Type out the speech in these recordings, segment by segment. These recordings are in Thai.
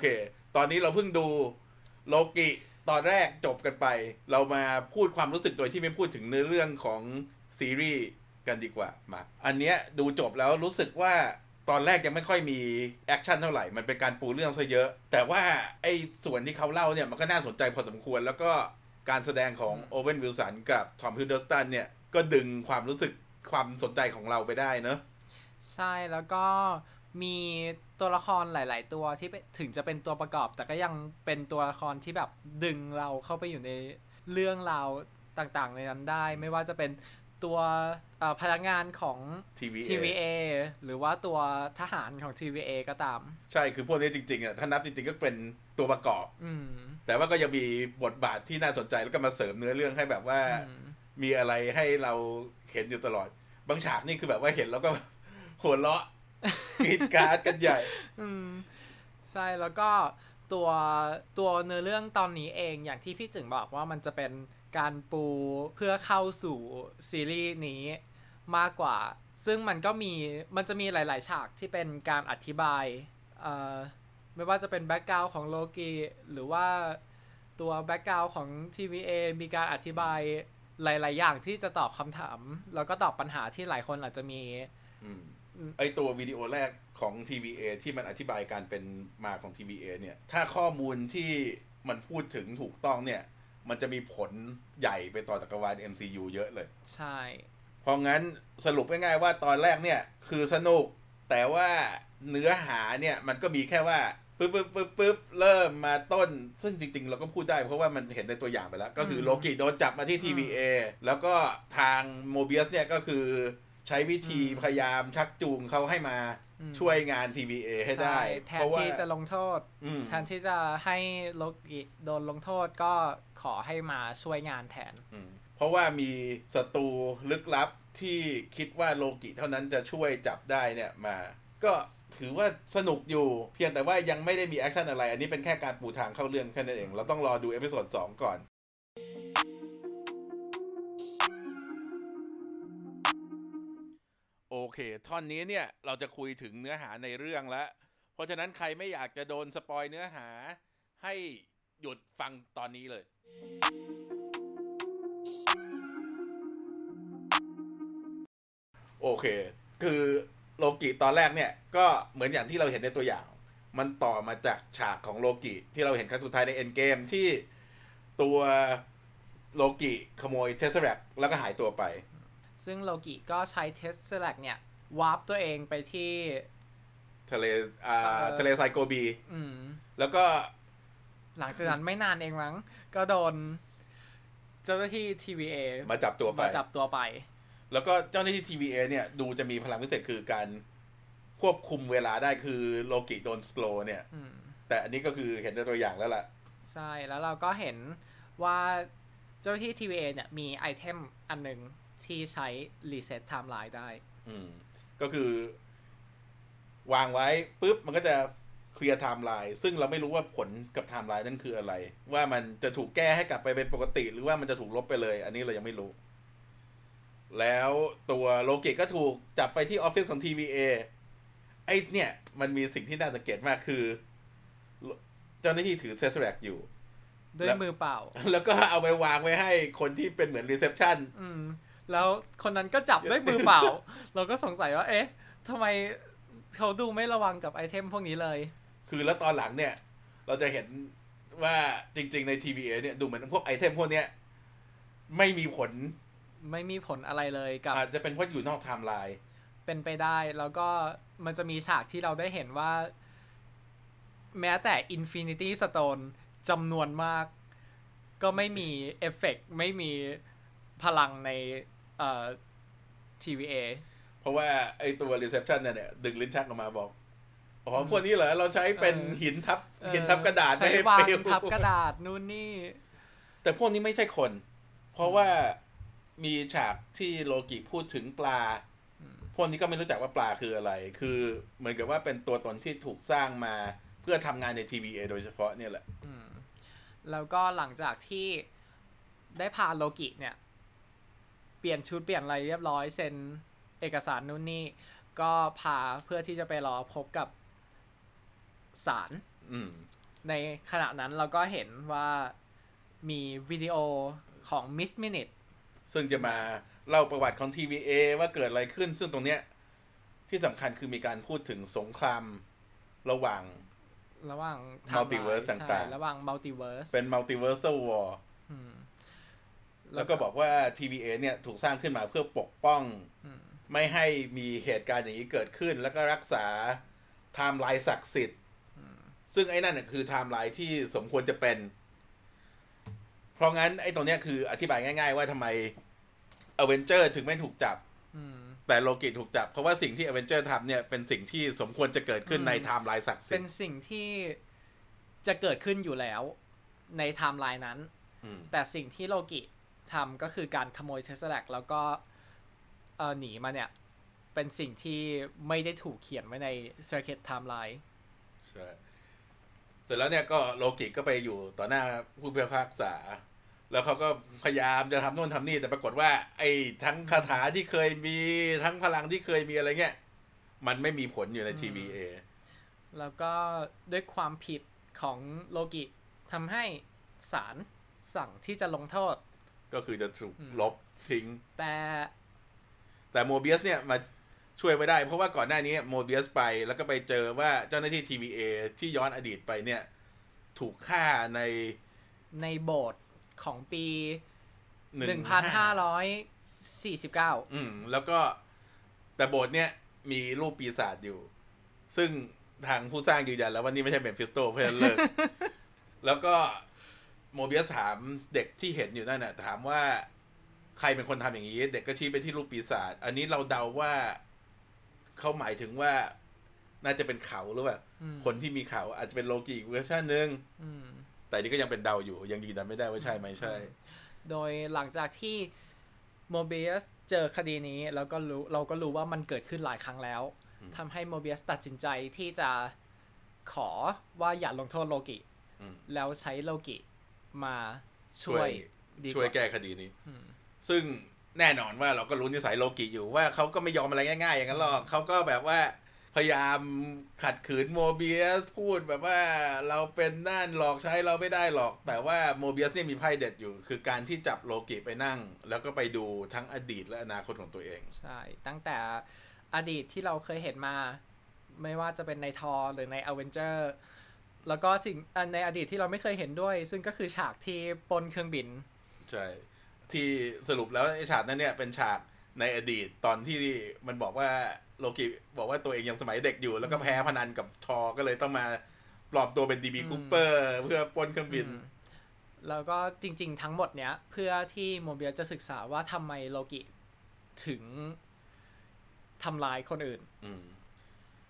เค ตอนนี้เราเพิ่งดูโลกิตอนแรกจบกันไป เรามาพูดความรู้สึกโดยที่ไม่พูดถึงเนื้อเรื่องของซีรีส์กันดีกว่ามาอันเนี้ยดูจบแล้วรู้สึกว่าตอนแรกยังไม่ค่อยมีแอคชั่นเท่าไหร่ มันเป็นการปูเรื่องซะเยอะ แต่ว่าไอ้ส่วนที่เขาเล่าเนี่ยมันก็น่าสนใจพอสมควร แล้วก็การแสดงของโอเวนวิลสันกับทอมฮิดเดิลสตันเนี่ยก็ดึงความรู้สึกความสนใจของเราไปได้เนอะใช่แล้วก็ มีตัวละครหลาย ๆ ตัวที่เป็นถึงจะเป็นตัวประกอบ แต่ก็ยังเป็นตัวละครที่แบบดึงเราเข้าไปอยู่ในเรื่องราวต่าง ๆ ในนั้นได้ ไม่ว่าจะเป็นตัวเอ่อพนักงานของ TVA TVA หรือว่าตัวทหารของ TVA ก็ตาม ใช่คือพวกนี้จริง ๆ อะ ถ้านับจริง ๆ ก็เป็นตัวประกอบอืมแต่ว่าก็ยังมีบทบาทที่น่าสนใจแล้วก็มาเสริมเนื้อเรื่องให้แบบว่าอืมมีอะไรให้เราเห็นอยู่ตลอด บางฉากนี่คือแบบว่าเห็นแล้วก็หัวเราะ กรีดกราร์ดกันใหญ่ อืมใช่แล้วก็ตัวตัวเนื้อเรื่องตอนนี้เองอย่างที่พี่จึงบอกว่ามันจะเป็นการปูเพื่อเข้าสู่ซีรีส์นี้มากกว่า ซึ่งมันก็มีมันจะมีหลาย ๆ ฉากที่เป็นการอธิบายเอ่อไม่ว่าจะเป็นแบ็กกราวของโลกีหรือว่าตัวแบ็กกราวของ TVA มีการอธิบายหลาย ๆ อย่างที่จะตอบคำถาม แล้วก็ตอบปัญหาที่หลายคนอาจจะมีอืม ไอตัววิดีโอแรกของ TVA ที่มันอธิบายการเป็นมาของ TVA เนี่ย ถ้าข้อมูลที่มันพูดถึงถูกต้องเนี่ย มันจะมีผลใหญ่ไปต่อจักรวาล MCU เยอะเลย ใช่ เพราะงั้นสรุปง่ายๆว่าตอนแรกเนี่ย คือสนุก แต่ว่าเนื้อหาเนี่ยมันก็มีแค่ว่าปึ๊บปึ๊บปึ๊บปึ๊บเริ่มมาต้น ซึ่งจริง ๆ เราก็พูดได้เพราะว่ามันเห็นในตัวอย่างไปแล้ว ก็คือโลกิโดนจับมาที่ TVA แล้วก็ทางโมเบียสเนี่ยก็คือ ใช้วิธีพยายามชักจูงเขาให้มาอืมช่วยงาน TVA ให้ได้ใช่แทเพนราะว่าที่จะลงโทษอืมแทนที่จะให้โลกิโดนลงโทษก็ขอให้มาช่วยงานแทนอืมเพราะว่ามีศัตรูลึกลับที่คิดว่าโลกิเท่านั้นจะช่วยจับได้เนี่ยมา ก็ถือว่าสนุกอยู่ เพียงแต่ว่ายังไม่ได้มีแอคชั่นอะไร อันนี้เป็นแค่การปูทางเข้าเรื่องแค่นั้นเอง เราต้องรอดู episode 2ก่อน เคท่อนนี้เนี่ยเราจะคุยถึงเนื้อหาในเรื่องแล้ว เพราะฉะนั้นใครไม่อยากจะโดนสปอยเนื้อหาให้หยุดฟังตอนนี้เลย โอเค คือโลกิตอนแรกเนี่ย ก็เหมือนอย่างที่เราเห็นในตัวอย่าง มันต่อมาจากฉากของโลกิที่เราเห็นครั้งสุดท้ายใน Endgame ที่ตัวโลกิขโมย Tesseract แล้วก็หายตัวไป ซึ่งโลกิก็ใช้ Tesseract เนี่ยวาร์ปตัวเองไปที่ ทะเลอ่าเอ่อทะเลทรายโกบีอืมแล้วก็ หลังจากนั้นไม่นานเองมั้ง ก็โดน เจ้าหน้าที่ TVA มาจับตัวไปมาจับตัวไป แล้วก็เจ้าหน้าที่ TVA เนี่ย ดูจะมีพลังพิเศษคือการควบคุมเวลาได้คือโลกิโดน slow เนี่ยอืมแต่อันนี้ก็คือเห็นในตัวอย่างแล้วล่ะ ใช่แล้วเราก็เห็นว่าเจ้าหน้าที่ TVA เนี่ยมีไอเทมอันหนึ่ง ที่ใช้รีเซ็ตไทม์ไลน์ได้ อืม ก็คือ วางไว้ปุ๊บมันก็จะเคลียร์ไทม์ไลน์ซึ่งเราไม่รู้ว่าผลกับไทม์ไลน์นั่นคืออะไร ว่ามันจะถูกแก้ให้กลับไปเป็นปกติ หรือว่ามันจะถูกลบไปเลย อันนี้เรายังไม่รู้ แล้วตัวโลกิก็ถูกจับไปที่ออฟฟิศของ TVA ไอ้เนี่ย มันมีสิ่งที่น่าสังเกตมากคือ เจ้าหน้าที่ถือ Tesseract อยู่ ด้วยแล้วมือเปล่า แล้วก็เอาไปวางไว้ให้คนที่เป็นเหมือน receptionอืม แล้วคนนั้นก็จับด้วยมือเปล่า เราก็สงสัยว่า เอ๊ะทำไมเขาดูไม่ระวังกับไอเทมพวกนี้เลย คือแล้วตอนหลังเนี่ย เราจะเห็นว่าจริง ๆ ใน TVA เนี่ยดูเหมือนพวกไอเทมพวกเนี้ยไม่มีผล ไม่มีผลอะไรเลยกับ อาจจะเป็นเพราะอยู่นอกไทม์ไลน์เป็นไปได้แล้วก็มันจะมีฉากที่เราได้เห็นว่า แม้แต่ Infinity Stone จำนวนมาก ก็ไม่มีเอฟเฟกต์ไม่มีพลังใน เอ่อ TVA เพราะว่าไอตัว reception เนี่ยเนี่ยดึงลิ้นชักออกมาบอกอ๋อพวกนี้เหรอ เราใช้เป็นเออหินทับเอ่อหินทับกระดาษไม่ใช้ให้วางปลิวทับกระดาษนู่นนี่ แต่พวกนี้ไม่ใช่คน เพราะว่ามีฉากที่โลกิพูดถึงปลา พวกนี้ก็ไม่รู้จักว่าปลาคืออะไร คือเหมือนกับว่าเป็นตัวตนที่ถูกสร้างมาเพื่อทำงานใน TVA โดยเฉพาะเนี่ยแหละอืมแล้วก็หลังจากที่ได้พาโลกิเนี่ยเปลี่ยนชุดเปลี่ยนอะไรเรียบร้อยเซ็นเอกสารนู่นนี่ ก็พาเพื่อที่จะไปรอพบกับศาลอืมในขณะนั้นเราก็เห็นว่ามีวิดีโอของ Miss Minute ซึ่งจะมาเล่าประวัติของ TVA ว่าเกิดอะไรขึ้น ซึ่งตรงเนี้ยที่สำคัญคือมีการพูดถึงสงครามระหว่าง ระหว่าง Multiverse timeline ต่างๆใช่ระหว่าง Multiverse เป็น multiversal war อืม แล้วก็บอกว่า TVA เนี่ยถูกสร้างขึ้นมาเพื่อปกป้องอืมไม่ให้มีเหตุการณ์อย่างนี้เกิดขึ้น แล้วก็รักษาไทม์ไลน์ศักดิ์สิทธิ์ซึ่งไอ้นั่นน่ะคือไทม์ไลน์ที่สมควรจะเป็น เพราะงั้นไอ้ตรงเนี้ยคืออธิบายง่าย ๆ ว่าทำไมอเวนเจอร์ถึงไม่ถูกจับอืมแต่โลกิถูกจับ เพราะว่าสิ่งที่อเวนเจอร์ทำเนี่ยเป็นสิ่งที่สมควรจะเกิดขึ้นอืมในไทม์ไลน์ศักดิ์สิเป็ทนธิ์สิ่งที่จะเกิดขึ้นอยู่แล้ว ในไทม์ไลน์นั้นอืมแต่สิ่งที่โลกิ ทำก็คือการขโมย Tesseract แล้วก็เออหนีมาเนี่ย เป็นสิ่งที่ไม่ได้ถูกเขียนไว้ใน Sacred Timeline ใช่เสร็จแล้วเนี่ยก็โลกิก็ไปอยู่ต่อหน้าผู้พิพากษา แล้วเขาก็พยายามจะทำโน่นทำนี่แต่ปรากฏว่า ไอ้ทั้งคาถาที่เคยมีทั้งพลังที่เคยมีอะไรเงี้ยมันไม่มีผลอยู่ใน TVA แล้วก็ด้วยความผิดของโลกิทำให้ศาลสั่งที่จะลงโทษ ก็คือจะถูกอืมลบทิ้ง แต่แต่โมเบียสเนี่ยมาช่วยไว้ได้ เพราะว่าก่อนหน้านี้โมเบียสไปแล้วก็ไปเจอว่าเจ้าหน้าที่ TVA ที่ย้อนอดีตไปเนี่ย ถูกฆ่าในในโบสถ์ของปีหนึ่ง1549อืม แล้วก็แต่โบสถ์เนี่ยมีรูปปีศาจอยู่ ซึ่งทางผู้สร้างยืนยันแล้วว่านี่ไม่ใช่เมมฟิสโตเพราะฉะนั้นเลิก แล้วก็ โมเบียสถามเด็กที่เห็นอยู่นั่นน่ะ ถามว่าใครเป็นคนทำอย่างนี้ เด็กก็ชี้ไปที่รูปปีศาจอันนี้เราเดาว่าเขาหมายถึงว่าน่าจะเป็นเขาหรือเปล่าอืมคนที่มีเขาอาจจะเป็นโลกิอีกเวอร์ชันหนึ่งอืมแต่นี่ก็ยังเป็นเดาอยู่ ยังยืนยันไม่ได้ว่าใช่ไหมใช่ โดยหลังจากที่โมเบียสเจอคดีนี้แล้วก็รู้เราก็รู้ว่ามันเกิดขึ้นหลายครั้งแล้วอืมทำให้โมเบียสตัดสินใจที่จะขอว่าอย่าลงโทษโลกิอืมแล้วใช้โลกิ มาช่วยดีกช่วยว่าแก้คดีนี้อืมซึ่งแน่นอนว่าเราก็รู้นิสัยโลกิอยู่ว่าเขาก็ไม่ยอมอะไรง่ายๆ อย่างนั้นหรอกเขาก็แบบว่าพยายามขัดขืนโมเบียสพูดแบบว่าเราเป็นนั่นหลอกใช้เราไม่ได้หรอก แต่ว่าโมเบียสเนี่ยมีไพ่เด็ดอยู่ คือการที่จับโลกิไปนั่ง แล้วก็ไปดูทั้งอดีตและอนาคตของตัวเอง ใช่ ตั้งแต่อดีตที่เราเคยเห็นมา ไม่ว่าจะเป็นในธอร์หรือในอเวนเจอร์ แล้วก็สิ่งอันในอดีตที่เราไม่เคยเห็นด้วย ซึ่งก็คือฉากที่ปล้นเครื่องบิน ใช่ ที่สรุปแล้วไอ้ฉากนั้นเนี่ยเป็นฉากในอดีตตอนที่มันบอกว่าโลกิบอกว่าตัวเองยังสมัยเด็กอยู่ แล้วก็แพ้พนันกับธอร์ก็เลยต้องมาปลอมตัวเป็นดีบีอืมคูเปอร์เพื่อปล้นเครื่องบินอืมแล้วก็จริง ๆ ทั้งหมดเนี้ย เพื่อที่โมเบียสจะศึกษาว่าทำไมโลกิถึงทำลายคนอื่นอืม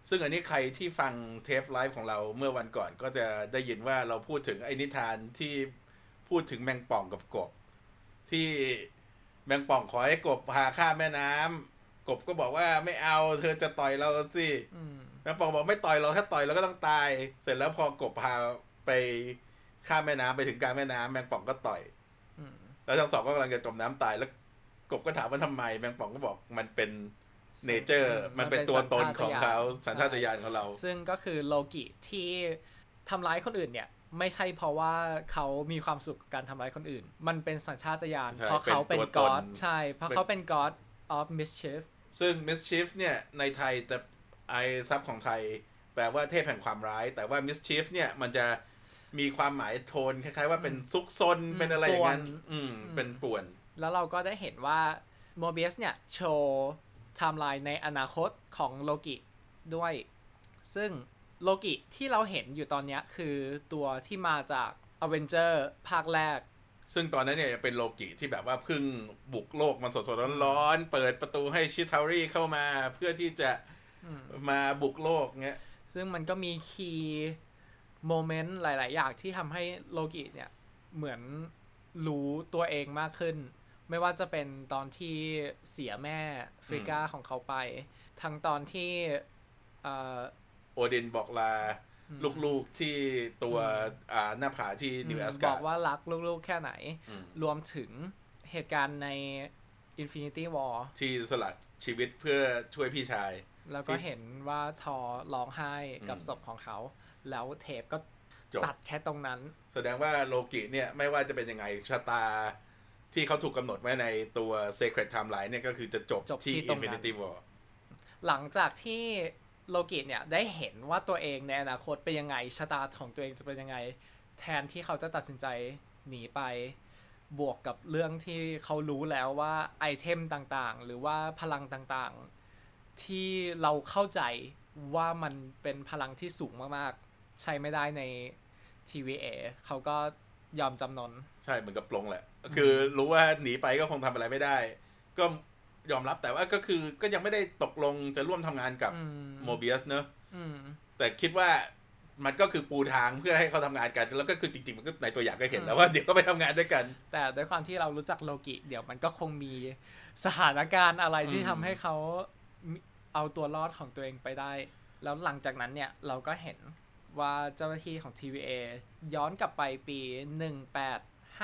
ซึ่งอันนี้ใครที่ฟังเทปไลฟ์ของเราเมื่อวันก่อนก็จะได้ยินว่าเราพูดถึงไอ้นิทานที่พูดถึงแมงป่องกับกบ ที่แมงป่องขอให้กบพาข้ามแม่น้ำกบก็บอกว่าไม่เอาเธอจะต่อยเราสิอืมแมงป่องบอกไม่ต่อยเราถ้าต่อยเราก็ต้องตาย เสร็จแล้วพอกบพาไปข้ามแม่น้ำไปถึงกลางแม่น้ำแมงป่องก็ต่อยอืมแล้วทั้งสองก็กำลังจะจมน้ำตายแล้ว กบก็ถามว่าทำไม แมงป่องก็บอกมันเป็น เนเจอร์มันเป็นตัวตนของเขาสัญชาตญาณของเรา ซึ่งก็คือโลกิที่ทำร้ายคนอื่นเนี่ย ไม่ใช่เพราะว่าเขามีความสุขกับการทำร้ายคนอื่น มันเป็นสัญชาตญาณใช่ เพราะเขาเป็นเป็นตัวตน god ใช่เพราะเขาเป็น god of mischief ซึ่ง mischief เนี่ย ในไทยจะไอซับของไทย แปลว่าเทพแห่งความร้าย แต่ว่า mischief เนี่ยมันจะมีความหมายโทนคล้ายๆ ว่าเป็นซุกซนอืมเป็นอะไรอย่างนั้นป่วนอืม เป็นป่วน แล้วเราก็ได้เห็นว่าโมเบียสเนี่ย โชว์ ไทม์ไลน์ในอนาคตของโลกิด้วย ซึ่งโลกิที่เราเห็นอยู่ตอนเนี้ยคือตัวที่มาจาก a v e n g e r ภาคแรก ซึ่งตอนนั้นเนี่ยเป็นโลกิที่แบบว่าเพิ่งบุกโลกมันสดๆร้อนๆเปิดประตูให้ชิทอรีเข้ามาเพื่อที่จะอืมมาบุกโลกเงี้ย ซึ่งมันก็มี key moment หลาย ๆ อย่างที่ทำให้โลกิเนี่ยเหมือนรู้ตัวเองมากขึ้น ไม่ว่าจะเป็นตอนที่เสียแม่ฟริก้าของเขาไป ทั้งตอนที่เอ่อโอดินบอกลาลูกๆที่ตัวอ่าหน้าผาที่นิวแอสบการ์อกว่ารักลูกๆแค่ไหนอืมรวมถึงเหตุการณ์ใน Infinity War ที่สละชีวิตเพื่อช่วยพี่ชาย แล้วก็ที่เห็นว่าทอร้องไห้กับอืมศพของเขา แล้วเทปก็จบตัดแค่ตรงนั้น แสดงว่าโลกิเนี่ย ไม่ว่าจะเป็นยังไงชะตา ที่เขาถูกกำหนดไว้ในตัว Sacred Timeline เนี่ยก็คือจะจบจบที่ที่ตรงนั้น Infinity War หลังจากที่โลกิเนี่ยได้เห็นว่าตัวเองในอนาคตเป็นยังไงชะตาของตัวเองจะเป็นยังไง แทนที่เขาจะตัดสินใจหนีไป บวกกับเรื่องที่เขารู้แล้วว่าไอเทมต่างๆ หรือว่าพลังต่างๆ ที่เราเข้าใจว่ามันเป็นพลังที่สูงมากๆ ใช้ไม่ได้ใน TVA เขาก็ยอมจำนน ใช่เหมือนกับปลงแหละ คือรู้ว่าหนีไปก็คงทำอะไรไม่ได้ ก็ยอมรับแต่ว่าก็คือก็ยังไม่ได้ตกลงจะร่วมทำงานกับอืมโมเบียสเนอะอืมแต่คิดว่ามันก็คือปูทางเพื่อให้เขาทำงานกัน แล้วก็คือจริงๆ มันก็ในตัวอย่างก็เห็นแล้วว่าเดี๋ยวก็ไปทำงานด้วยกัน แต่ด้วยความที่เรารู้จักโลกิ เดี๋ยวมันก็คงมีสถานการณ์อะไรที่อืมทำให้เขามีเอาตัวรอดของตัวเองไปได้ แล้วหลังจากนั้นเนี่ยเราก็เห็นว่าเจ้าหน้าที่ของ TVA ย้อนกลับไปปี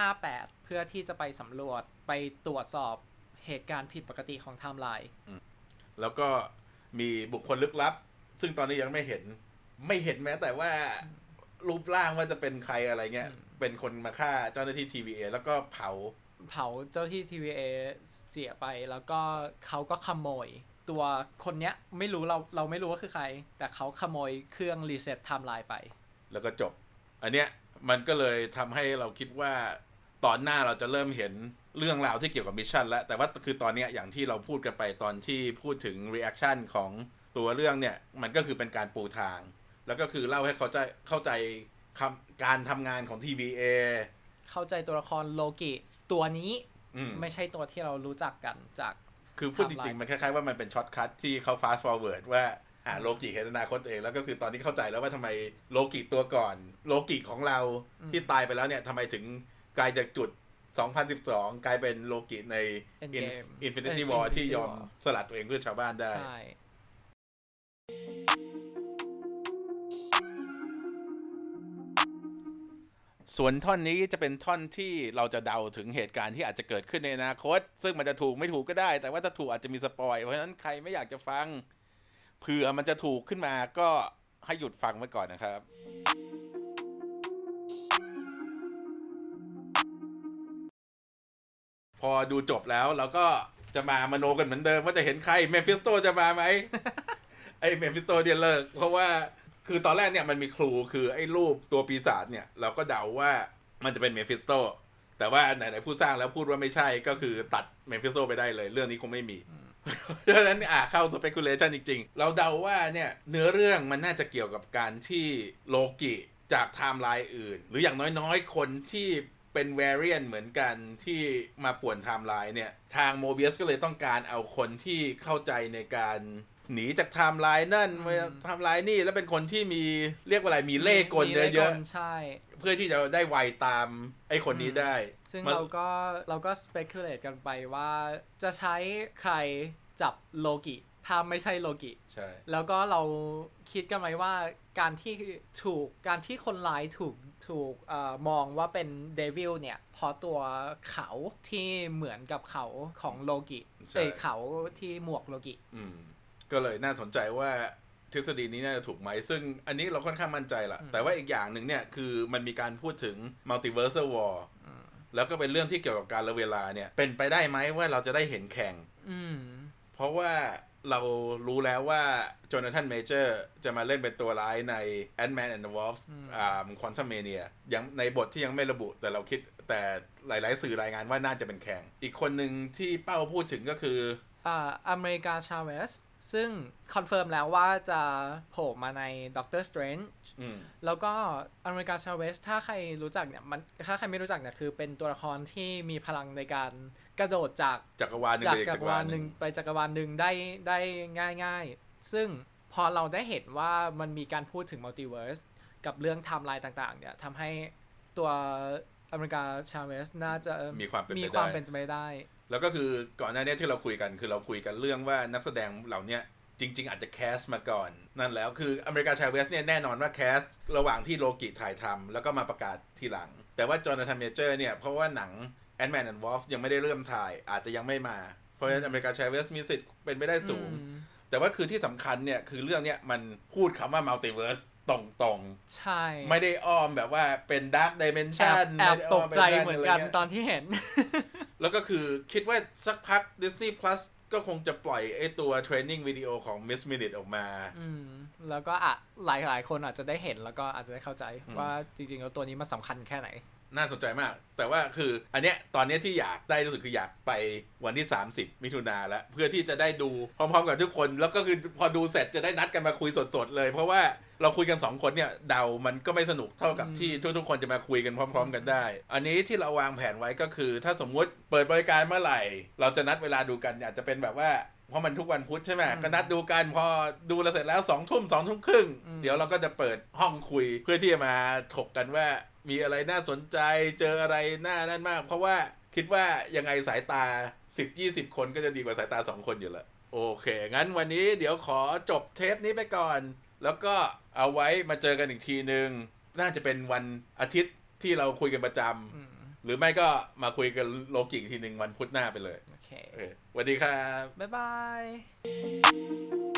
1858 เพื่อที่จะไปสำรวจไปตรวจสอบเหตุการณ์ผิดปกติของไทม์ไลน์แล้วก็มีบุคคลลึกลับ ซึ่งตอนนี้ยังไม่เห็น ไม่เห็นแม้แต่ว่ารูปร่างว่าจะเป็นใครอะไรเงี้ยอืมเป็นคนมาฆ่าเจ้าหน้าที่ TVA แล้วก็เผา เผาเจ้าที่ TVA เสียไปแล้วก็เขาก็ขโมย ตัวคนเนี้ยไม่รู้เราเราไม่รู้ว่าคือใคร แต่เขาขโมยเครื่องรีเซ็ตไทม์ไลน์ไป แล้วก็จบ อันเนี้ย มันก็เลยทำให้เราคิดว่าตอนหน้าเราจะเริ่มเห็นเรื่องราวที่เกี่ยวกับ mission แล้ว แต่ว่าคือตอนเนี้ยอย่างที่เราพูดกันไปตอนที่พูดถึง reaction ของตัวเรื่องเนี่ย มันก็คือเป็นการปูทาง แล้วก็คือเล่าให้เขาใจเข้าใจคำการทำงานของ TVA เข้าใจตัวละครโลกิตัวนี้อืมไม่ใช่ตัวที่เรารู้จักกันจาก คือพูดจริงๆ มันคล้ายๆว่ามันเป็น shortcut ที่เขา fast forward ว่า อ่าโลกิเห็นอนาคตตัวเองแล้วก็คือตอนนี้เข้าใจแล้วว่าทำไมโลกิตัวก่อน โลกิของเราอืมที่ตายไปแล้วเนี่ยทำไมถึงกลายจากจุด 2012 กลายเป็นโลกิใน Endgame Infinity เอ่อ War Infinity ที่ยอม War สละตัวเองเพื่อชาวบ้านได้ใช่ส่วนท่อนนี้จะเป็นท่อนที่เราจะเดาถึงเหตุการณ์ที่อาจจะเกิดขึ้นในอนาคต ซึ่งมันจะถูกไม่ถูกก็ได้ แต่ว่าถ้าถูกอาจจะมี spoil เพราะฉะนั้นใครไม่อยากจะฟัง เผื่อมันจะถูกขึ้นมาก็ให้หยุดฟังไว้ก่อนนะครับ พอดูจบแล้วเราก็จะมามโนกันเหมือนเดิมว่าจะเห็นใครเมฟิสโตจะมาไหมไอ้เมฟิสโตเนี่ยเลิก เพราะว่าคือตอนแรกเนี่ยมันมี clue คือไอ้รูปตัวปีศาจเนี่ย เราก็เดาว่ามันจะเป็นเมฟิสโตแต่ว่าไหนๆผู้สร้างแล้วพูดว่าไม่ใช่ก็คือตัดเมฟิสโตไปได้เลย เรื่องนี้คงไม่มี เพราะฉะนั้นอ่าเข้า speculation จริง ๆ เราเดาว่าเนี่ยเนื้อเรื่องมันน่าจะเกี่ยวกับการที่โลกิจากไทม์ไลน์อื่น หรืออย่างน้อยๆ คนที่เป็น variant เหมือนกันที่มาป่วนไทม์ไลน์เนี่ย ทางโมเบียสก็เลยต้องการเอาคนที่เข้าใจในการ หนีจากไทม์ไลน์นั่นมาไทม์ไลน์นี่แล้วเป็นคนที่มีเรียกว่าอะไรมีเล่ห์กลมีเยล่อะห์กลใช่ๆเพื่อที่จะได้ไว้ตามไอ้คนนี้ได้ ซึ่งมันเราก็เราก็ speculate กันไปว่าจะใช้ใครจับโลกิถ้าไม่ใช่โลกิใช่ แล้วก็เราคิดกันไหมว่าการที่ถูกการที่คนร้ายถูกถูกเออมองว่าเป็น devil เนี่ยเพราะตัวเขาที่เหมือนกับเขาของโลกิใช่เอยเขาที่หมวกโลกิอืม ก็เลยน่าสนใจว่าทฤษฎีนี้น่าจะถูกไหม ซึ่งอันนี้เราค่อนข้างมั่นใจละอืมแต่ว่าอีกอย่างหนึ่งเนี่ยคือมันมีการพูดถึง multiversal war แล้วก็เป็นเรื่องที่เกี่ยวกับการละเวลาเนี่ย เป็นไปได้ไหมว่าเราจะได้เห็นแข่งอืมเพราะว่าเรารู้แล้วว่าโจนาธานเมเจอร์จะมาเล่นเป็นตัวร้ายใน Ant-Man and the Wasp อืมอ่า Quantum Mania ยังในบทที่ยังไม่ระบุ แต่เราคิดแต่หลาย ๆ สื่อรายงานว่าน่าจะเป็น Kang อีกคนหนึ่งที่เป้าพูดถึงก็คืออ่า America Chavez ซึ่ง confirm แล้วว่าจะโผล่มาใน Doctor Strange อืมแล้วก็ America Chavez ถ้าใครรู้จักเนี่ยมันถ้าใครไม่รู้จักเนี่ยคือเป็นตัวละครที่มีพลังในการกระโดดจากจักรวาลหนึ่งจากไปอีกจัจักกรรวาวาลลหหนึ่นึ่งงไปจักรวาลหนึ่งได้ได้ง่ายๆซึ่งพอเราได้เห็นว่ามันมีการพูดถึง multiverse กับเรื่องไทม์ไลน์ต่าง ๆ เนี่ยทำให้ตัว America Chavez น่าจะมีความเป็นไปมีได้ ความเป็นไปได้แล้วก็คือก่อนหน้านี้ที่เราคุยกันคือเราคุยกันเรื่องว่านักแสดงเหล่าเนี้ยจริง ๆ อาจจะ cast มาก่อน นั่นแล้วคือ America Chavez เนี่ยแน่นอนว่า cast ระหว่างที่โลกิถ่ายทำแล้วก็มาประกาศทีหลัง แต่ว่า Jonathan Majors เนี่ยเพราะว่าหนัง Ant-Man and Wasp ยังไม่ได้เริ่มถ่าย อาจจะยังไม่มา เพราะฉะนั้น America Chavez มีสิทธิ์เป็นไปได้สูงอืมแต่ว่าคือที่สำคัญเนี่ยคือเรื่องเนี้ยมันพูดคำว่า multiverse ตรงใช่ๆไม่ได้อ้อมแบบว่าเป็น dark dimension แอบตกใจเหมือนกันตอนที่เห็น แล้วก็คือคิดว่าสักพัก Disney Plus ก็คงจะปล่อยไอ้ตัว training video ของ Miss Minutes ออกมา อืม แล้วก็อะหลายหลายคนอาจจะได้เห็นแล้วก็อาจจะได้เข้าใจว่าจริงๆแล้วตัวนี้มันสำคัญแค่ไหน น่าสนใจมาก แต่ว่าคืออันเนี้ยตอนเนี้ยที่อยากได้รู้สึกคืออยากไปวันที่ 30 มิถุนาแล้ว เพื่อที่จะได้ดูพร้อมๆกับทุกคน แล้วก็คือพอดูเสร็จจะได้นัดกันมาคุยสดๆเลย เพราะว่าเราคุยกัน 2 คนเนี่ยเดามันก็ไม่สนุกเท่ากับอืมที่ทุกๆคนจะมาคุยกันพร้อม ๆ กันได้ อันนี้ที่เราวางแผนไว้ก็คือ ถ้าสมมุติเปิดบริการเมื่อไหร่ เราจะนัดเวลาดูกันอาจจะเป็นแบบว่าเพราะมันทุกวันพุธใช่ไหมก็นัดดูกันพอดูแล้วเสร็จแล้วสองทุ่มสองทุ่มครึ่ง เดี๋ยวเราก็จะเปิดห้องคุยเพื่อที่จะมาถกกันว่า มีอะไรน่าสนใจเจออะไรน่านั่นมาก เพราะว่าคิดว่ายังไงสายตา 10-20 คนก็จะดีกว่าสายตา 2 คนอยู่และโอเค งั้นวันนี้เดี๋ยวขอจบเทปนี้ไปก่อน แล้วก็เอาไว้มาเจอกันอีกทีนึงน่าจะเป็นวันอาทิตย์ที่เราคุยกันประจอืมำหรือไม่ก็มาคุยกันโลกิอีกทีหนึ่งวันพุธหน้าไปเลย โอเคโอเคสวัสดีครับ บ๊ายบาย